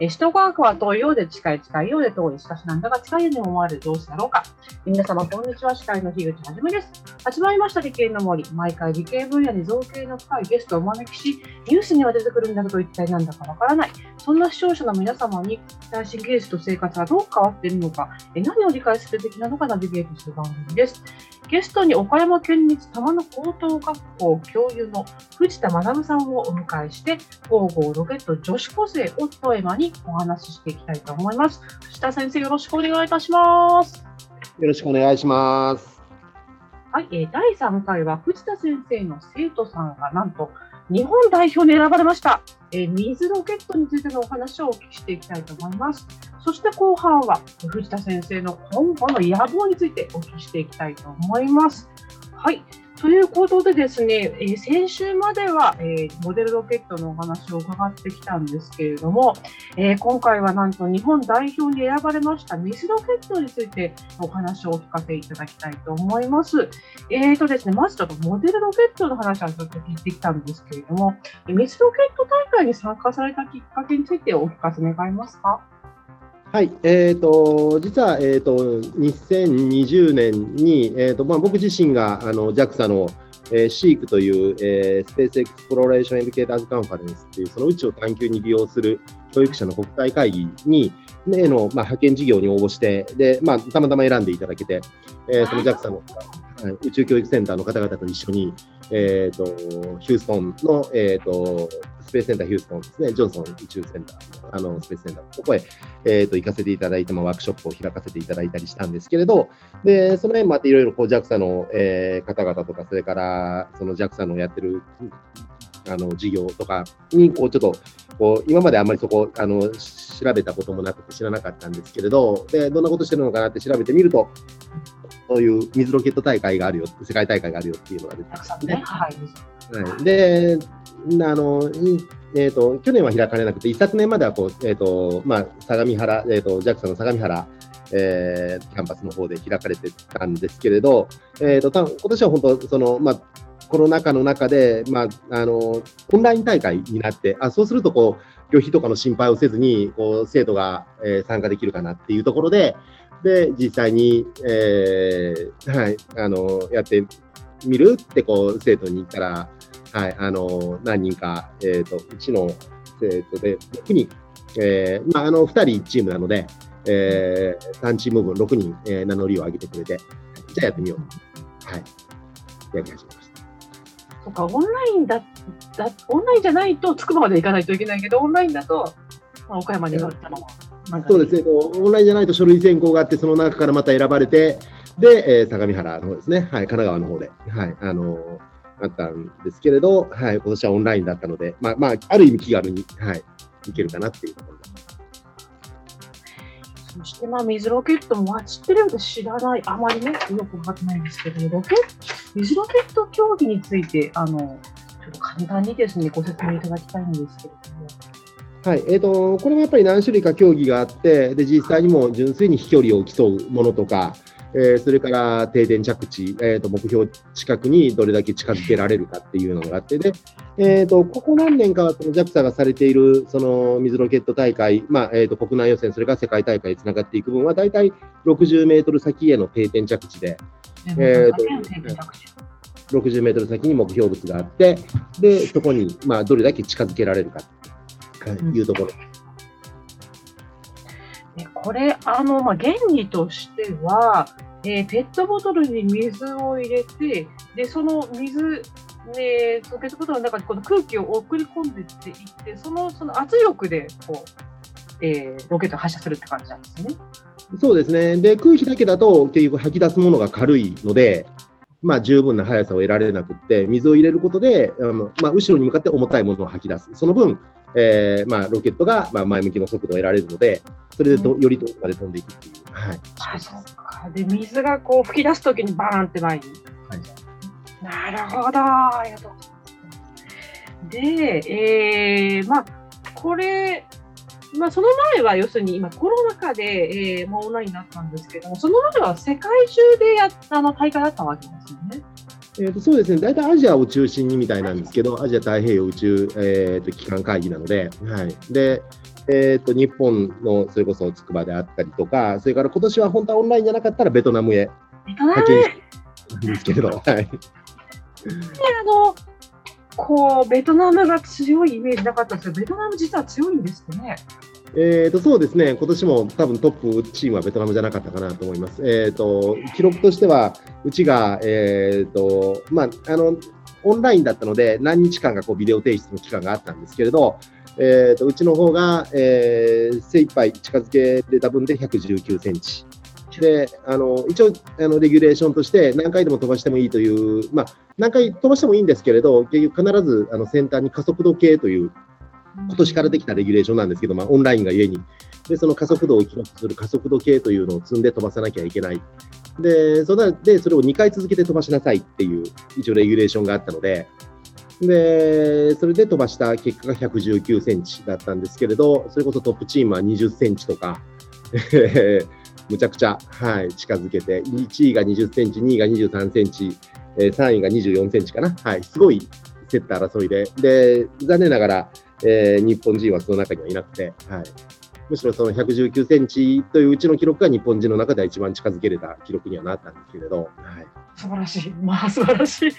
え首都科学は遠いようで近い、近いようで遠い、しかしなんだか近いように思われるどうしだろうか。皆様、こんにちは。司会の樋口はじめです。始まりました理系の森。毎回理系分野に造形の深いゲストをお招きし、ニュースには出てくるんだけど、一体なんだかわからない。そんな視聴者の皆様に、最新技術と生活はどう変わっているのか、え何を理解するべきなのかナビゲートする番組です。ゲストに岡山県立玉野高等学校教諭の藤田学さんをお迎えして、皇后ロケット女子高生をテーマにお話ししていきたいと思います。藤田先生、よろしくお願いいたします。よろしくお願いします。はい、えー、第3回は藤田先生の生徒さんがなんと日本代表に選ばれました。えー、水ロケットについてのお話をお聞きしていきたいと思います。そして後半は藤田先生の今後の野望についてお聞きしていきたいと思います。はい。ということでですね、えー、先週までは、えー、モデルロケットのお話を伺ってきたんですけれども、えー、今回はなんと日本代表に選ばれました水ロケットについてお話をお聞かせいただきたいと思います。えーとですね、まずちょっとモデルロケットの話はちょっと聞いてきたんですけれども、水ロケット大会に参加されたきっかけについてお聞かせ願いますか？はい、えーと、実は、えーと、2020年に、えーとまあ、僕自身があの JAXA の、えー、SEEK という、えー、 Space Exploration Educators Conference というその宇宙を探求に利用する教育者の国際会議に、ね、の、まあ、派遣事業に応募してで、まあ、たまたま選んでいただけて、えー、その JAXA のはい、宇宙教育センターの方々と一緒に、えーと、ヒューストンの、えーと、スペースセンターヒューストンですね、ジョンソン宇宙センター、あのスペースセンター、ここへ、えーと、行かせていただいて、まあ、ワークショップを開かせていただいたりしたんですけれど、でその辺またいろいろ JAXA の、えー、方々とか、それからその JAXA のやってるあの事業とかにこうちょっとこう今まであんまりそこあの調べたこともなくて知らなかったんですけれどでどんなことしてるのかなって調べてみるとそういう水ロケット大会があるよ、世界大会があるよっていうのが出てましたね。はい、はい、で、あの、えーと、去年は開かれなくて、一昨年まではこう、えーとまあ、相模原、えーと、JAXA の相模原、えー、キャンパスの方で開かれてたんですけれど、えーと、今年は本当その、まあ、コロナ禍の中で、まあ、あのオンライン大会になってあそうするとこう旅費とかの心配をせずにこう生徒が、えー、参加できるかなっていうところで、で、実際に、えー、はい、あの、やってみるってこう、生徒に言ったら、はい、あの、何人か、えっ、ー、と、うちの生徒で6人、えー、まあ、あの、2人1チームなので、えー、3チーム分6人、えー、名乗りを上げてくれて、じゃあやってみよう。はい。やり始めか、オンラインだ、だオンラインじゃないと、つくばまで行かないといけないけど、オンラインだと、まあ、岡山に行ったのは。そうですね、オンラインじゃないと書類選考があって、その中からまた選ばれて、で、えー、相模原の方ですね、はい、神奈川の方で、はい、あのー、あったんですけれど、はい、今年はオンラインだったので、まあ、まあ、ある意味気軽に、はい、いけるかなっていうところそして、まあ、水ロケットも、まあ、知ってるようで知らない、あまりね、よく分かってないんですけど、ロケ水ロケット競技について、あの、ちょっと簡単にですね、ご説明いただきたいんですけれども。はいえーと、これもやっぱり何種類か競技があって、で実際にも純粋に飛距離を競うものとか、えー、それから定点着地、えーと、目標近くにどれだけ近づけられるかっていうのがあって、でえーと、ここ何年かはその JAXA がされているその水ロケット大会、まあえー、と国内予選、それから世界大会につながっていく分は、大体60メートル先への定点着地で。えーと60メートル先に目標物があって、でそこに、まあ、どれだけ近づけられるかいうところ。うん、これ、あの、まあ、原理としては、えー、ペットボトルに水を入れて、で、その水、ね、そのペットボトルの中にこの空気を送り込んでいっていって、そのその圧力でこう、えー、ロケットを発射するって感じなんですね。そうですね。で、空気だけだと結局吐き出すものが軽いので、まあ、十分な速さを得られなくて、水を入れることで、あのまあ、後ろに向かって重たいものを吐き出す。その分、えーまあ、ロケットが、まあ、前向きの速度を得られるので、それでと、より遠くまで飛んでいくっていう。はい、あそうかで水がこう吹き出すときにバーンって前に。はい、なるほど、ありがとうございます。で、えー、まあ、これ、まあ、その前は要するに今コロナ禍で、えー、もうオンラインになったんですけども、その前は世界中でやったの大会だったわけですよね。えーとそうですね、大体アジアを中心にみたいなんですけど、アジア太平洋宇宙、えー、と機関会議なので、はい。でえー、と日本のそれこそ筑波であったりとか、それから今年は本当はオンラインじゃなかったらベトナムへ派遣したんですけれど、はい、あの、こう、ベトナムが強いイメージなかったんですけど、ベトナム実は強いんですね？えー、とそうですね、今年も多分トップチームはベトナムじゃなかったかなと思います。えー、と記録としては、うちが、えーとまあ、あのオンラインだったので、何日間かこうビデオ提出の期間があったんですけれど、えー、とうちの方が、えー、精一杯近づけれた分で119センチ。であの一応あの、レギュレーションとして何回でも飛ばしてもいいという、まあ、何回飛ばしてもいいんですけれど、結局必ずあの先端に加速度計という、今年からできたレギュレーションなんですけど、まあ、オンラインがゆえに。で、その加速度を記録する加速度計というのを積んで飛ばさなきゃいけない。で、それでそれを2回続けて飛ばしなさいっていう、一応レギュレーションがあったので、で、それで飛ばした結果が119センチだったんですけれど、それこそトップチームは20センチとか、むちゃくちゃ、はい、近づけて、1位が20センチ、2位が23センチ、えー3位が24センチかな。はい、すごい競った争いで、で、残念ながら、えー日本人はその中にはいなくて、はい、むしろその119センチといううちの記録が日本人の中では一番近づけれた記録にはなったんですけれど、はい、素晴らしい。まあ、素晴らしい。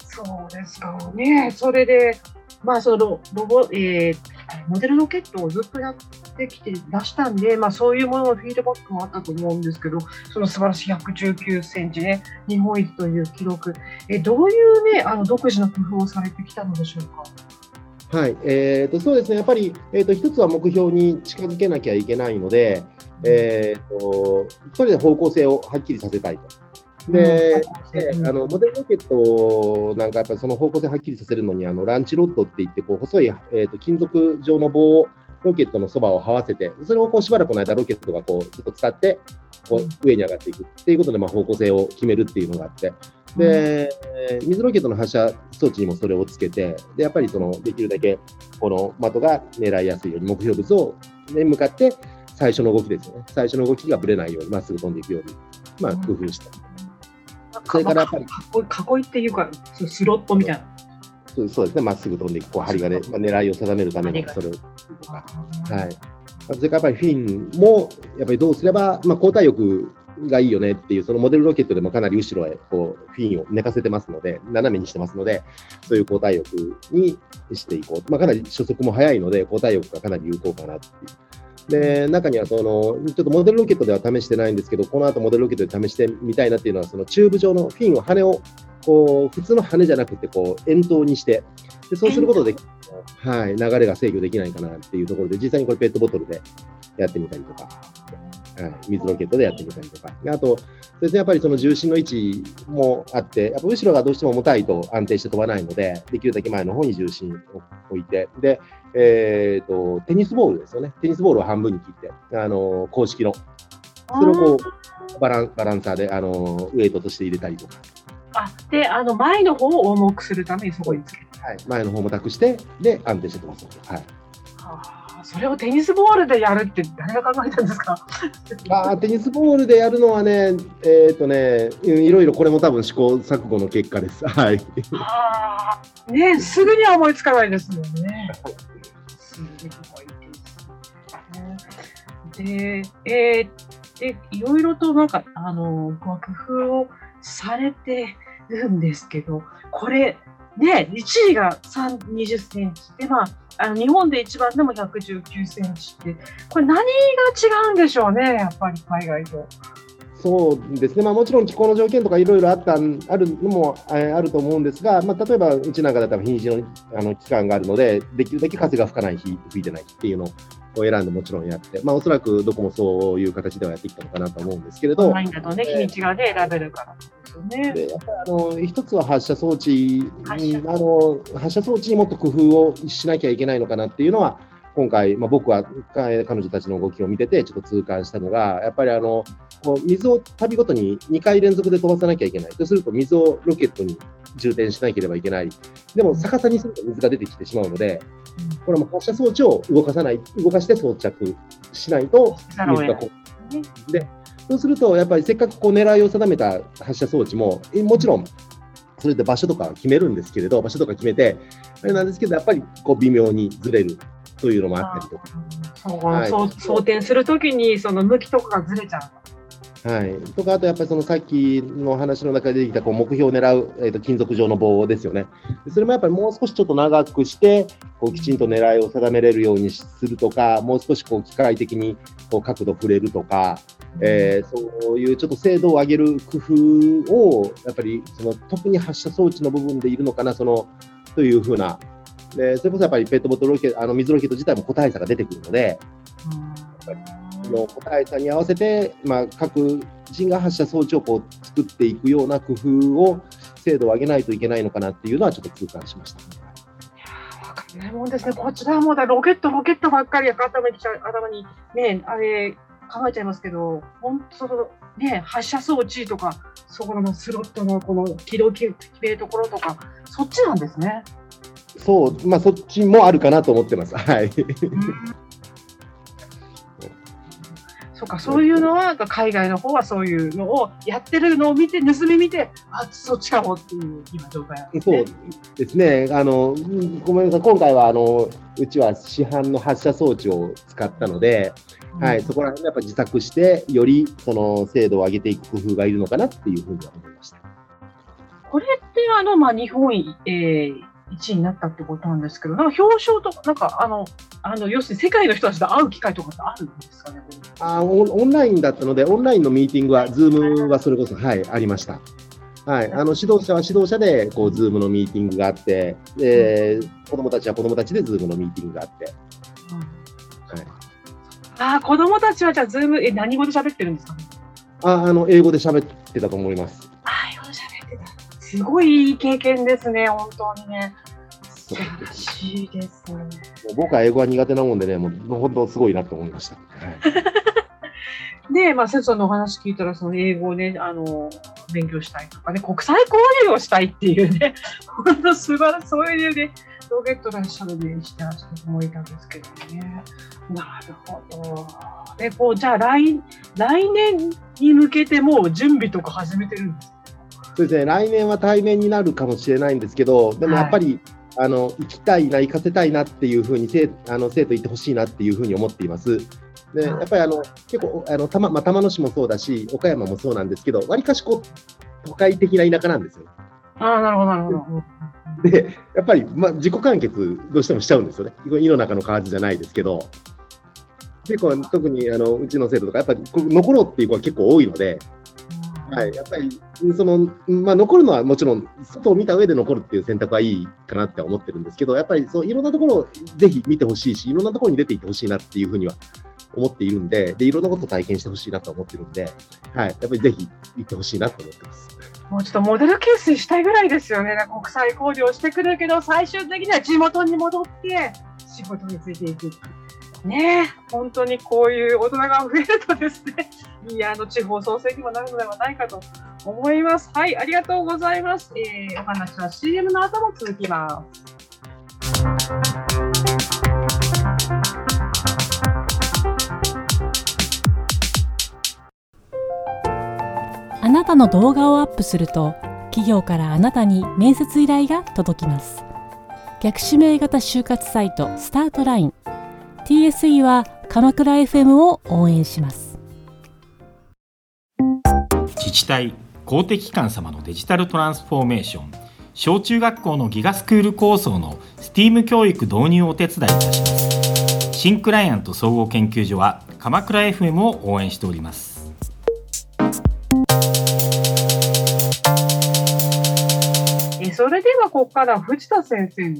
そうですかね。それで、まあ、そのロボ、えーモデルロケットをずっとやってきて出したんで、まあ、そういうもののフィードバックもあったと思うんですけど、その素晴らしい119センチね、日本一という記録、えどういうね、あの独自の工夫をされてきたのでしょうか？はい。えー、とそうですね、やっぱり、えー、と一つは目標に近づけなきゃいけないので、えー、とそれで方向性をはっきりさせたいと。で、であのモデルロケットなんかやっぱりその方向性をはっきりさせるのにあのランチロッドっていってこう細い、えー、と金属状の棒をロケットのそばを這わせてそれをこうしばらくの間ロケットがこうずっと使ってこう上に上がっていくっていうことでまあ方向性を決めるっていうのがあってで、水ロケットの発射装置にもそれをつけてでやっぱりそのできるだけこの的が狙いやすいように目標物をに向かって最初の動きですよね最初の動きがぶれないようにまっすぐ飛んでいくように、まあ、工夫した。それからやっぱり囲い囲いっていうか、スロットみたいな。そうそうですね、まっすぐ飛んでいく、こう針金、まあ、狙いを定めるためにそれを。はい。それからやっぱりフィンも、やっぱりどうすれば、まあ、交代力がいいよねっていう、そのモデルロケットでもかなり後ろへこうフィンを寝かせてますので、斜めにしてますので、そういう抗体翼にしていこう。まあ、かなり初速も速いので、抗体翼がかなり有効かなっていう。で中にはその、ちょっとモデルロケットでは試してないんですけど、この後モデルロケットで試してみたいなっていうのは、そのチューブ状のフィンを羽をこう普通の羽じゃなくてこう円筒にして、でそうすることで、はい、流れが制御できないかなっていうところで、実際にこれペットボトルでやってみたりとか、はい、水ロケットでやってみたりとか、あと、そうですね、やっぱりその重心の位置もあって、やっぱ後ろがどうしても重たいと安定して飛ばないので、できるだけ前の方に重心を置いて、で、えーと、テニスボールですよね、テニスボールを半分に切って、あの公式の、それをこうバランバランサーであのウエイトとして入れたりとか。あであの前の方を重くするためにそこにつける。はい、前の方も託して、で、安定して飛ばすと。はいはあ、それをテニスボールでやるって誰が考えたんですか？あーテニスボールでやるのはね、えっ、とね、うんいろいろこれも多分試行錯誤の結果です。はい。ああねすぐには思いつかないですよね。すごいですね。で、えーでいろいろとなんかあのご工夫をされてるんですけど、これね1位が20センチでまああの日本で一番でも119センチってこれ何が違うんでしょうねやっぱり海外と。そうですね、まあ、もちろん気候の条件とかいろいろあったあるのもあると思うんですが、まあ、例えばうちなんかだったら日にちのあの期間があるので、できるだけ風が吹かない日、吹いてない日っていうのを選んでもちろんやって、まあ、おそらくどこもそういう形ではやってきたのかなと思うんですけれど、オンラインだとね。日にちがね選べるから。でやっぱりあの一つは発射装置に発射。あの発射装置にもっと工夫をしなきゃいけないのかなっていうのは今回、まあ、僕はか彼女たちの動きを見ててちょっと痛感したのがやっぱりあのこう水を旅ごとに2回連続で飛ばさなきゃいけない。とすると水をロケットに充填しなければいけない。でも逆さにすると水が出てきてしまうのでこれはもう発射装置を動かさない動かして装着しないと水がこうでそうすると、やっぱりせっかくこう狙いを定めた発射装置も、えもちろんそれで場所とか決めるんですけれど、場所とか決めて、あれなんですけど、やっぱりこう微妙にずれるというのもあったりとか。そう、はい、そう装填するときに、その向きとかがずれちゃう。はい、とか、あとやっぱりそのさっきの話の中で出てきたこう目標を狙う、えーと、金属状の棒ですよね。それもやっぱりもう少しちょっと長くして、こうきちんと狙いを定めれるようにするとか、もう少しこう機械的にこう角度触れるとか、えー、そういうちょっと精度を上げる工夫を、やっぱりその特に発射装置の部分でいるのかな、そのというふうな、でそれこそやっぱりペットボトルロケあの水ロケット自体も個体差が出てくるので、の個体差に合わせて、まあ、各人が発射装置をこう作っていくような工夫を精度を上げないといけないのかなっていうのはちょっと痛感しました。ないもんですね、こちらはもうだロケット、ロケットばっかり頭に頭にね、あれ考えちゃいますけど、本当ね、発射装置とか、そこのスロットのこの軌道決めるところとか、そっちなんですね。そう、まあ、そっちもあるかなと思ってます。はい。そうか、そういうのは、海外の方はそういうのをやってるのを見て、盗み見て、あそっちかもっていう今状態なんですね。そうですね。あの、ごめんなさい、今回は、あの、うちは市販の発射装置を使ったので、うん、はい、そこら辺やっぱ自作して、よりその精度を上げていく工夫がいるのかなっていうふうには思いました。これって、あの、まあ、日本、えー、1位になったってことなんですけど、なんか表彰とか、なんかあの、あの要するに世界の人たちと会う機会とかってあるんですかねあオンラインだったので、オンラインのミーティングは、 Zoom はそれこそ、はい、ありました。はい、あの指導者は指導者でこう、 Zoom のミーティングがあって、で、子どもたちは子どもたちでズームのミーティングがあって。はい、ああ、子どもたちはじゃあ、ズーム、え、何語で喋ってるんですか、ね、ああの英語で喋ってたと思います。すごいいい経験ですね、本当にね。素晴らしいです、ね。僕は英語は苦手なもんでね、もう本当すごいなと思いました。で、まあ、先生のお話聞いたら、その英語をね、あの、勉強したいとかね、国際交流をしたいっていうね、本当素晴らしい、そういうね、ロケットらっしゃるにしてらっしゃる子もいたんですけどね。なるほど。で、こう、じゃあ来、来年に向けてもう準備とか始めてるんですそうですね、来年は対面になるかもしれないんですけど、でもやっぱり、はい、あの行きたいな、行かせたいなっていうふうに生あの生徒いてほしいなっていうふうに思っています。でやっぱりあの結構あの玉、まあ、玉野市もそうだし、岡山もそうなんですけど、わりかしこう都会的な田舎なんですよ。あなるほど、なるほど。で、やっぱり、まあ、自己完結、どうしてもしちゃうんですよね。胃の中の蛙じゃないですけど、結構、特にあのうちの生徒とか、やっぱり残ろうっていう子は結構多いので、はい、やっぱりその、まあ、残るのはもちろん、外を見た上で残るっていう選択はいいかなって思ってるんですけど、やっぱりそういろんなところをぜひ見てほしいし、いろんなところに出ていってほしいなっていうふうには思っているんで、でいろんなことを体験してほしいなと思ってるんで、はい、やっぱりぜひ行ってほしいなと思ってます。もうちょっとモデルケースしたいぐらいですよね、国際交流をしてくるけど、最終的には地元に戻って、仕事についていく。ね本当にこういう大人が増えるとですね、いいあの地方創生にもなるのではないかと思います。はい、ありがとうございます。えー、お話は CM の後も続きます。あなたの動画をアップすると企業からあなたに面接依頼が届きます逆指名型就活サイトスタートライン TSE は鎌倉 FM を応援します。自治体公的機関様のデジタルトランスフォーメーション。小中学校のギガスクール構想の STEAM 教育導入をお手伝いいたします。新クライアント総合研究所は鎌倉 FM を応援しております。それではここから藤田先生の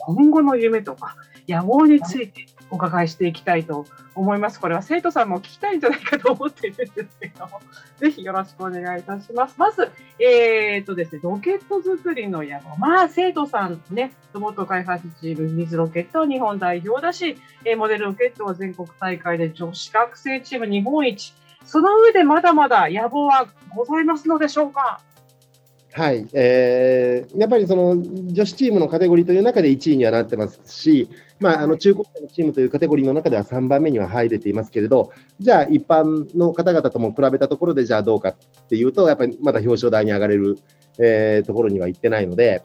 今後の夢とか野望についてお伺いしていきたいと思います。これは生徒さんも聞きたいんじゃないかと思っているんですけども、ぜひよろしくお願いいたします。まず、えー、っとですね、ロケット作りの野望。まあ、生徒さんね、ロボット開発チーム、水ロケット日本代表だし、モデルロケットは全国大会で女子学生チーム日本一。その上でまだまだ野望はございますのでしょうか？はい、えー、やっぱりその女子チームのカテゴリーという中で1位にはなってますし、まあ、あの中高生のチームというカテゴリーの中では3番目には入れていますけれど、じゃあ一般の方々とも比べたところで、じゃあどうかっていうと、やっぱりまだ表彰台に上がれる、えーところには行ってないので、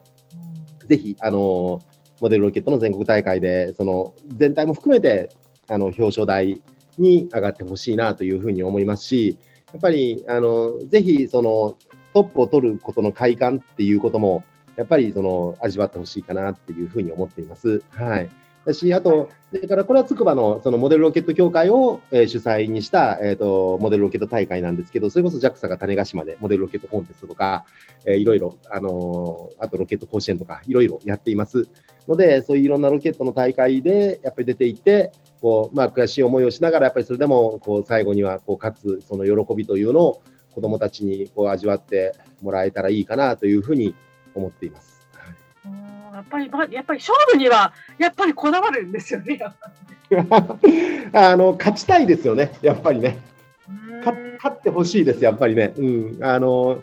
ぜひ、あのモデルロケットの全国大会で、その全体も含めてあの表彰台に上がってほしいなというふうに思いますし、やっぱりあのぜひそのトップを取ることの快感っていうことも、やっぱりその味わってほしいかなっていうふうに思っています。はい。だし、あと、それからこれはつくばのそのモデルロケット協会を、えー、主催にした、えーと、モデルロケット大会なんですけど、それこそ JAXA が種子島でモデルロケットコンテストとか、えー、いろいろ、あのー、あとロケット甲子園とか、いろいろやっていますので、そういういろんなロケットの大会でやっぱり出ていって、こうまあ、悔しい思いをしながら、やっぱりそれでもこう最後にはこう勝つその喜びというのを子どもたちにこう味わってもらえたらいいかなというふうに思っています。やっぱり、やっぱり勝負には、やっぱりこだわるんですよね、あの勝ちたいですよね、やっぱりね。勝ってほしいです、やっぱりね。うん、あの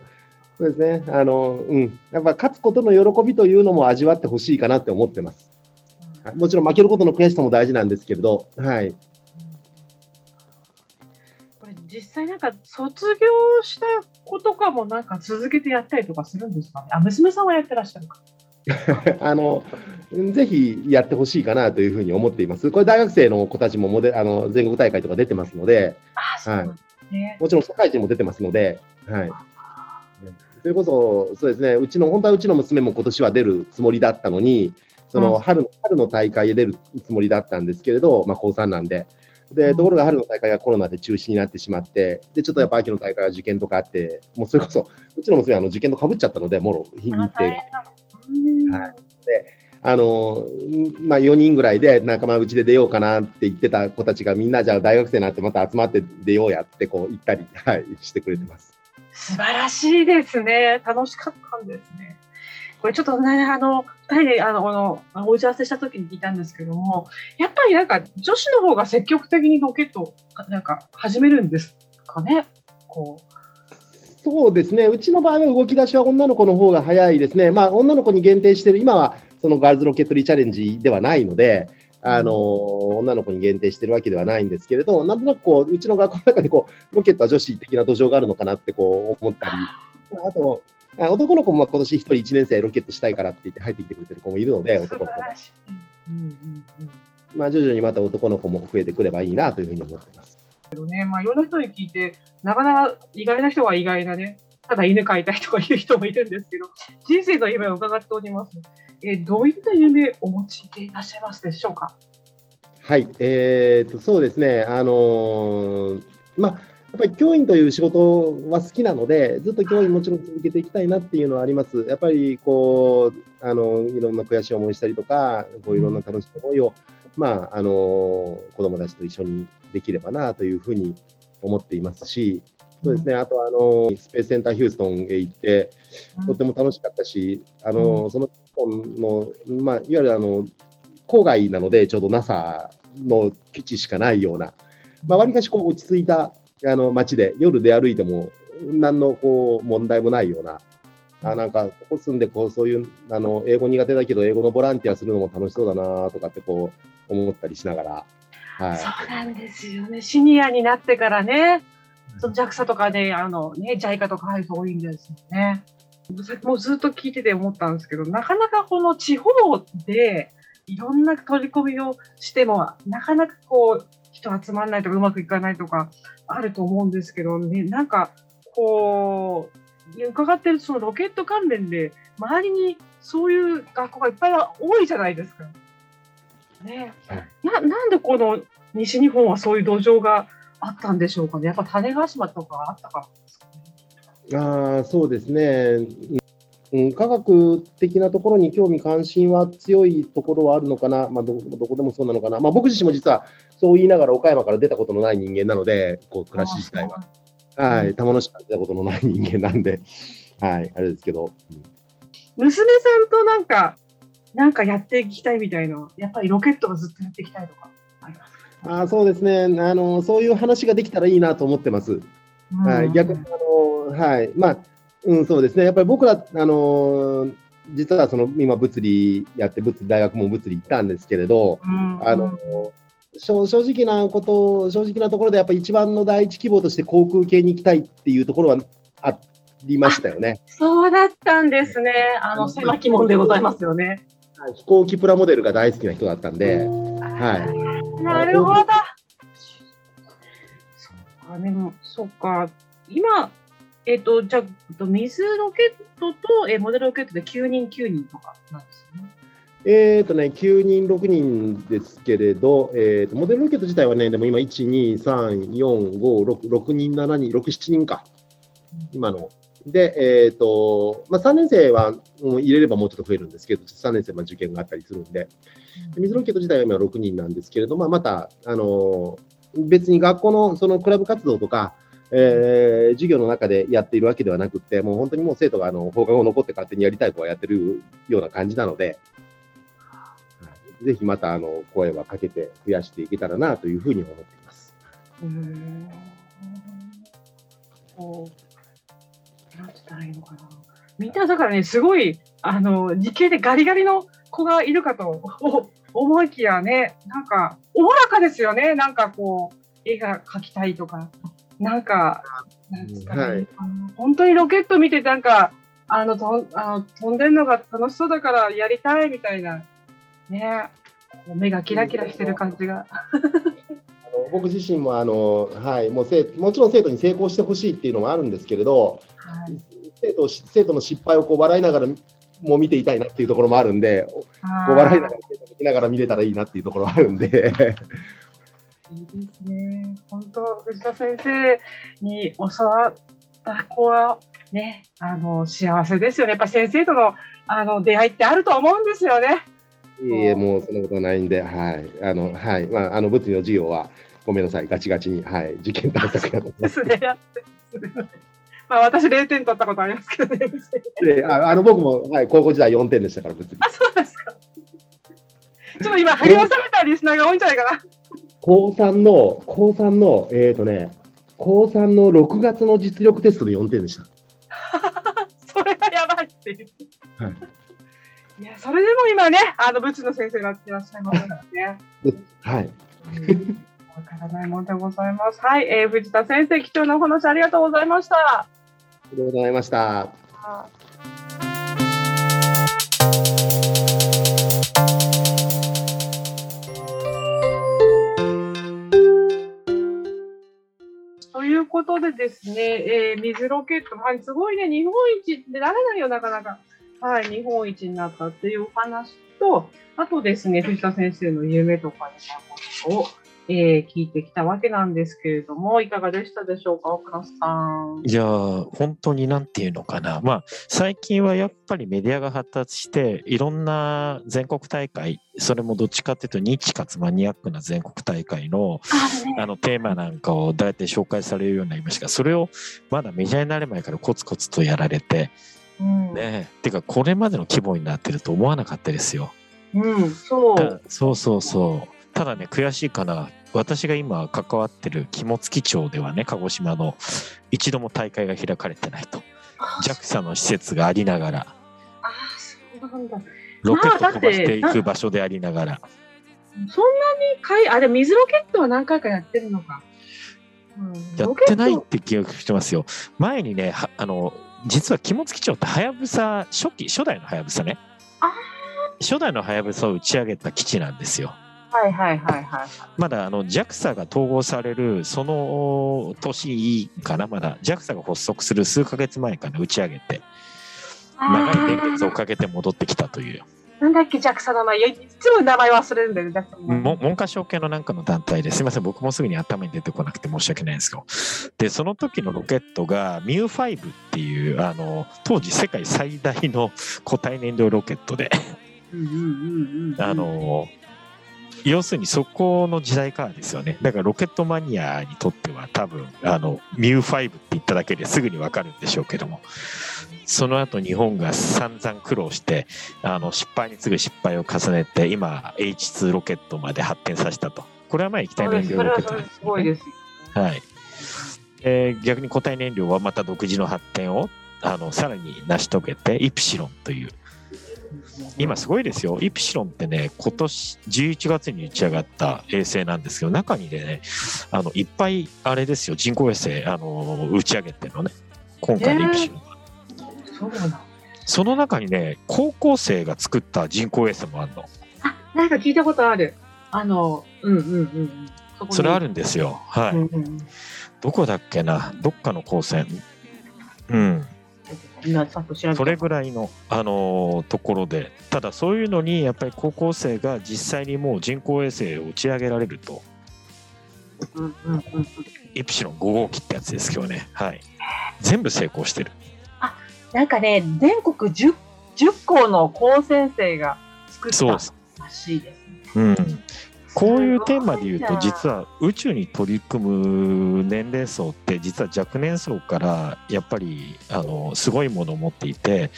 そうですね、あのうん、やっぱ勝つことの喜びというのも味わってほしいかなって思ってます。もちろん負けることの悔しさも大事なんですけれど、はい。実際なんか卒業した子とかもなんか続けてやったりとかするんですかね？あ、娘さんはやってらっしゃるか。あのぜひやってほしいかなというふうに思っています。これ、大学生の子たちもモデあの全国大会とか出てますので、はい、もちろん社会人も出てますので、はい、それこそ、そうですね、うちの、本当はうちの娘も今年は出るつもりだったのに、その春,、の春の大会へ出るつもりだったんですけれど、まあ、高3なんで、でところが春の大会がコロナで中止になってしまって、でちょっとやっぱ秋の大会は受験とかあって、もうそれこそ、うちの娘はあの受験とかぶっちゃったので、もろ、日に行って。はい、であのまあ、4人ぐらいで仲間内で出ようかなって言ってた子たちがみんなじゃあ大学生になってまた集まって出ようやってこう言ったり、はい、してくれてます。素晴らしいですね。楽しかったんですね。これちょっとね、あの、二人で、あの、あの、お打ち合わせした時に聞いたんですけども、やっぱりなんか、女子の方が積極的にロケット、なんか、始めるんですかね？こう。そうですね、うちの場合は動き出しは女の子の方が早いですね、まあ、女の子に限定してる、今はそのガールズロケットリーチャレンジではないので、あの女の子に限定してるわけではないんですけれど、なんとなくこううちの学校の中でこうロケットは女子的な土壌があるのかなってこう思ったり、あと、男の子も今年1人1年生ロケットしたいからって言って入ってきてくれてる子もいるので、男の子まあ、徐々にまた男の子も増えてくればいいなというふうに思ってます。けどね、まあ、いろんな人に聞いて、なかなか意外な人は意外なね、ただ犬飼いたいとかいう人もいるんですけど、人生の夢を伺っております。えどういった夢をお持ちでいらっしゃいますでしょうか？はい、えーと、そうですね、あのー、まあ、やっぱり教員という仕事は好きなので、ずっと教員もちろん続けていきたいなっていうのはあります。やっぱりこう、あのいろんな悔しい思いしたりとか、こういろんな楽しい思いを、まあ、あの子供たちと一緒にできればなというふうに思っていますし、そうですね、あとあのスペースセンターヒューストンへ行って、とても楽しかったし、あのそのの、まあ、いわゆるあの郊外なので、ちょうど NASA の基地しかないような、まあ、わりかしこう落ち着いたあの街で、夜出歩いても、何のこう問題もないような、あなんか、ここ住んでこう、そういうあの英語苦手だけど、英語のボランティアするのも楽しそうだなとかってこう思ったりしながら。はい、そうなんですよね。シニアになってからね、その JAXA とかで、あのね、JICA とか入ると多いんですよね。もうずっと聞いてて思ったんですけど、なかなかこの地方でいろんな取り込みをしても、なかなかこう、人集まらないとかうまくいかないとかあると思うんですけどね、なんかこう、伺ってるそのロケット関連で、周りにそういう学校がいっぱい多いじゃないですか。ね、ななんでこの西日本はそういう土壌があったんでしょうかね、やっぱ種子島とかあったからですかね。あそうですね、うん、科学的なところに興味関心は強いところはあるのかな、まあ、どどこでもそうなのかな、まあ、僕自身も実はそう言いながら岡山から出たことのない人間なので、こう暮らし自体は。はい、玉野市から出たことのない人間なんで、はい、あれですけど。うん、娘さんとなんかなんかやっていきたいみたいな、やっぱりロケットをずっとやっていきたいとかありますか？あそうですね。あの、そういう話ができたらいいなと思ってます。はい、逆にあの、はい、まあ、うん、そうですね、やっぱり僕ら、あの実はその今、物理やって、物理大学も物理行ったんですけれど、あの正直なこと、正直なところで、やっぱり一番の第一希望として航空系に行きたいっていうところはありましたよね。そうだったんですね。あの、狭き門でございますよね。飛行機プラモデルが大好きな人だったんで、はい。なるほど。そっか、でも、そっか。今、えっ、と、じゃあ、えっと水ロケットと、えーモデルロケットで9人9人とかなんですね。えっ、とね、9人、6人ですけれど、えーと、モデルロケット自体はね、でも今、1、2、3、4、5、6、6人、7人、6、7人か、今の。で、えっ、と、まあ、3年生はもう入れればもうちょっと増えるんですけど、3年生は受験があったりするんで、で水ロケット自体は今6人なんですけれど、まあ、また、あの別に学校のそのクラブ活動とか、えー授業の中でやっているわけではなくて、もう本当にもう生徒があの放課後残って勝手にやりたい子はやってるような感じなので、ぜひまたあの声はかけて増やしていけたらなというふうに思っています。うん。こう、なんて言ったらいいのかな。みんなだからね、すごい、あの、理系でガリガリの子がいるかと思いきやね、なんか、おおらかですよね。なんかこう、絵が描きたいとか、なんか、なんですかね、はい。本当にロケット見て、なんか、あの、とんあの飛んでるのが楽しそうだからやりたいみたいな、ね、目がキラキラしてる感じが。あの僕自身もあの、はい、もうせもちろん生徒に成功してほしいっていうのもあるんですけれど、はい。生徒生徒の失敗をこう笑いながらも見ていたいなっていうところもあるんで、こう笑いながら、見ながら見れたらいいなっていうところはあるんで。いいですね。本当、藤田先生に教わった子は、ね、あの、幸せですよね。やっぱ先生との、あの、出会いってあると思うんですよね。いえいえ、もうそんなことはないんで、はい。あの、はい。まあ、あの、物理の授業は、ごめんなさい、ガチガチに、はい。受験対策やですすね。やってまあ、私0点取ったことありますけどね。でああの、僕も、はい、高校時代4点でしたから、物理。あ、そうですか。ちょっと今、励まされたリスナーが多いんじゃないかな。高3の、高3の、えっ、とね、高3の6月の実力テストで4点でした。それがやばいっていう。はいいや、それでも今ね、あの、物の先生になっていらっしゃいますからね。はい。わからないものでございます。はい、えー、藤田先生、貴重なお話ありがとうございました。ありがとうございました。ことでですね、えー、水ロケット、はい、すごいね、日本一ってなれないよ、なかなか。はい、日本一になったっていうお話と、あとですね、藤田先生の夢とかにしたことを、えー、聞いてきたわけなんですけれども、いかがでしたでしょうか、奥野さん。いやー、本当になんていうのかな。まあ、最近はやっぱりメディアが発達して、いろんな全国大会、それもどっちかっていうと、ニッチかつマニアックな全国大会のあのテーマなんかをどうやって紹介されるようになりましたが、それをまだメジャーになる前からコツコツとやられて、うん、ねてか、これまでの規模になってると思わなかったですよ。うん、そう。たそうそうそう。ただね、悔しいかな。私が今関わってる肝付町ではね、鹿児島の一度も大会が開かれてないと。JAXA の施設がありながら、ああ、そうなんだ。ロケット飛ばしていく場所でありながら。そんなにかい、あれ、水ロケットは何回かやってるのか。うんやってないって記憶してますよ。前にね、はあの、実は肝付町ってはやぶさ、初期、初代のはやぶさね。あ初代のはやぶさを打ち上げた基地なんですよ。はいはいはいはい。まだあの JAXA が統合されるその年かなまだ。JAXA が発足する数ヶ月前から打ち上げて。長い年月をかけて戻ってきたという。なんだっけ、JAXA 名前。いつも名前忘れるんだよね、文科省系のなんかの団体です。いません僕もすぐに頭に出てこなくて申し訳ないんですけど。でその時のロケットがミュー5っていうあの当時世界最大の固体燃料ロケットで。うんうんうんうん。あ、の要するにそこの時代からですよね。だからロケットマニアにとっては多分、あの、ミュー5って言っただけですぐにわかるんでしょうけども、その後日本が散々苦労して、あの、失敗に次ぐ失敗を重ねて、今 H2 ロケットまで発展させたと。これはまあ液体燃料ロケットです、それはそれすごいです。はい。えー逆に固体燃料はまた独自の発展をあのさらに成し遂げてイプシロンという今すごいですよイプシロンってね今年11月に打ち上がった衛星なんですけど中にねあのいっぱいあれですよ人工衛星あの打ち上げてるのね今回のイプシロンは。そうなんだ。その中にね、高校生が作った人工衛星もあるの。あ、なんか聞いたことある。あの、うんうんうんうん。そそれあるんですよ。はい。うんうん。どこだっけなどっかの高専。うん。今さっと調べてそれぐらいの、あのーところで、ただそういうのに、やっぱり高校生が実際にもう人工衛星を打ち上げられると、うんうんうんうん。イプシロン5号機ってやつですけどね。はい。全部成功してる。なんかね、全国 10, 10校の高専生が作ったら。しいですね。うん。こういうテーマで言うと、実は宇宙に取り組む年齢層って、実は若年層からやっぱりあのすごいものを持っていて、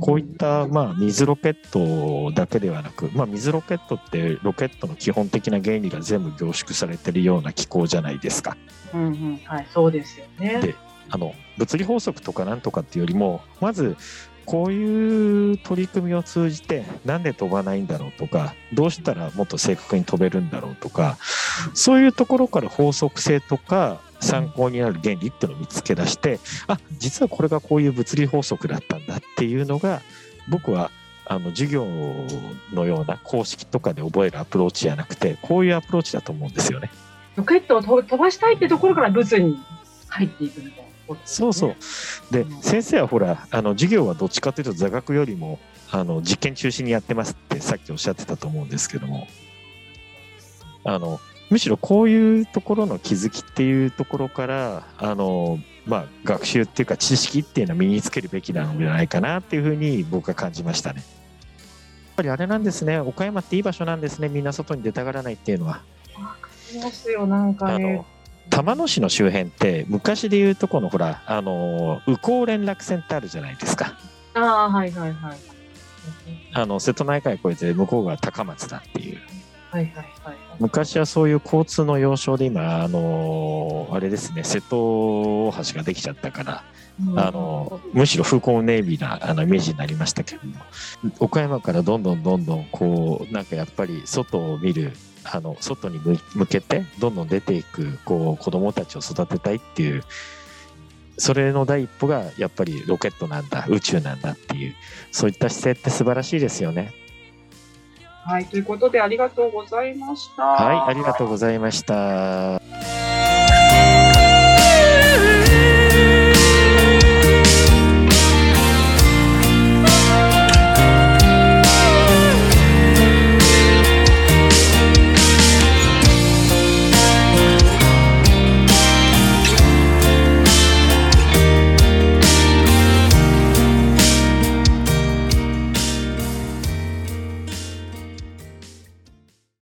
こういった、まあ、水ロケットだけではなく、まあ、水ロケットってロケットの基本的な原理が全部凝縮されてるような機構じゃないですか。うんうん、はい、そうですよね。であの物理法則とかなんとかっていうよりもまずこういう取り組みを通じてなんで飛ばないんだろうとかどうしたらもっと正確に飛べるんだろうとかそういうところから法則性とか参考になる原理っていうのを見つけ出してあ実はこれがこういう物理法則だったんだっていうのが僕はあの授業のような公式とかで覚えるアプローチじゃなくてこういうアプローチだと思うんですよね。ロケットを飛ばしたいってところから物に入っていくみたいなね、そうそう。でうん先生はほらあの授業はどっちかというと座学よりもあの実験中心にやってますってさっきおっしゃってたと思うんですけどもあのむしろこういうところの気づきっていうところからあの、まあ、学習っていうか知識っていうのは身につけるべきなのではないかなっていうふうに僕は感じましたね。やっぱりあれなんですね岡山っていい場所なんですねみんな外に出たがらないっていうのは。わかりますよ、なんかあねの。玉野市の周辺って昔でいうとこのほらあの宇高連絡船ってあるじゃないですかああ、はいはいはい。あの瀬戸内海越えて向こうが高松だっていうはいはいはい。昔はそういう交通の要衝で今あのあれですね瀬戸大橋ができちゃったからあのむしろ風光明媚なあのイメージになりましたけども岡山からどんどんどんどんこうなんかやっぱり外を見るあの外に向向けてどんどん出ていくこう子どもたちを育てたいっていうそれの第一歩がやっぱりロケットなんだ宇宙なんだっていうそういった姿勢って素晴らしいですよね。はい、ということでありがとうございました。はい、ありがとうございました。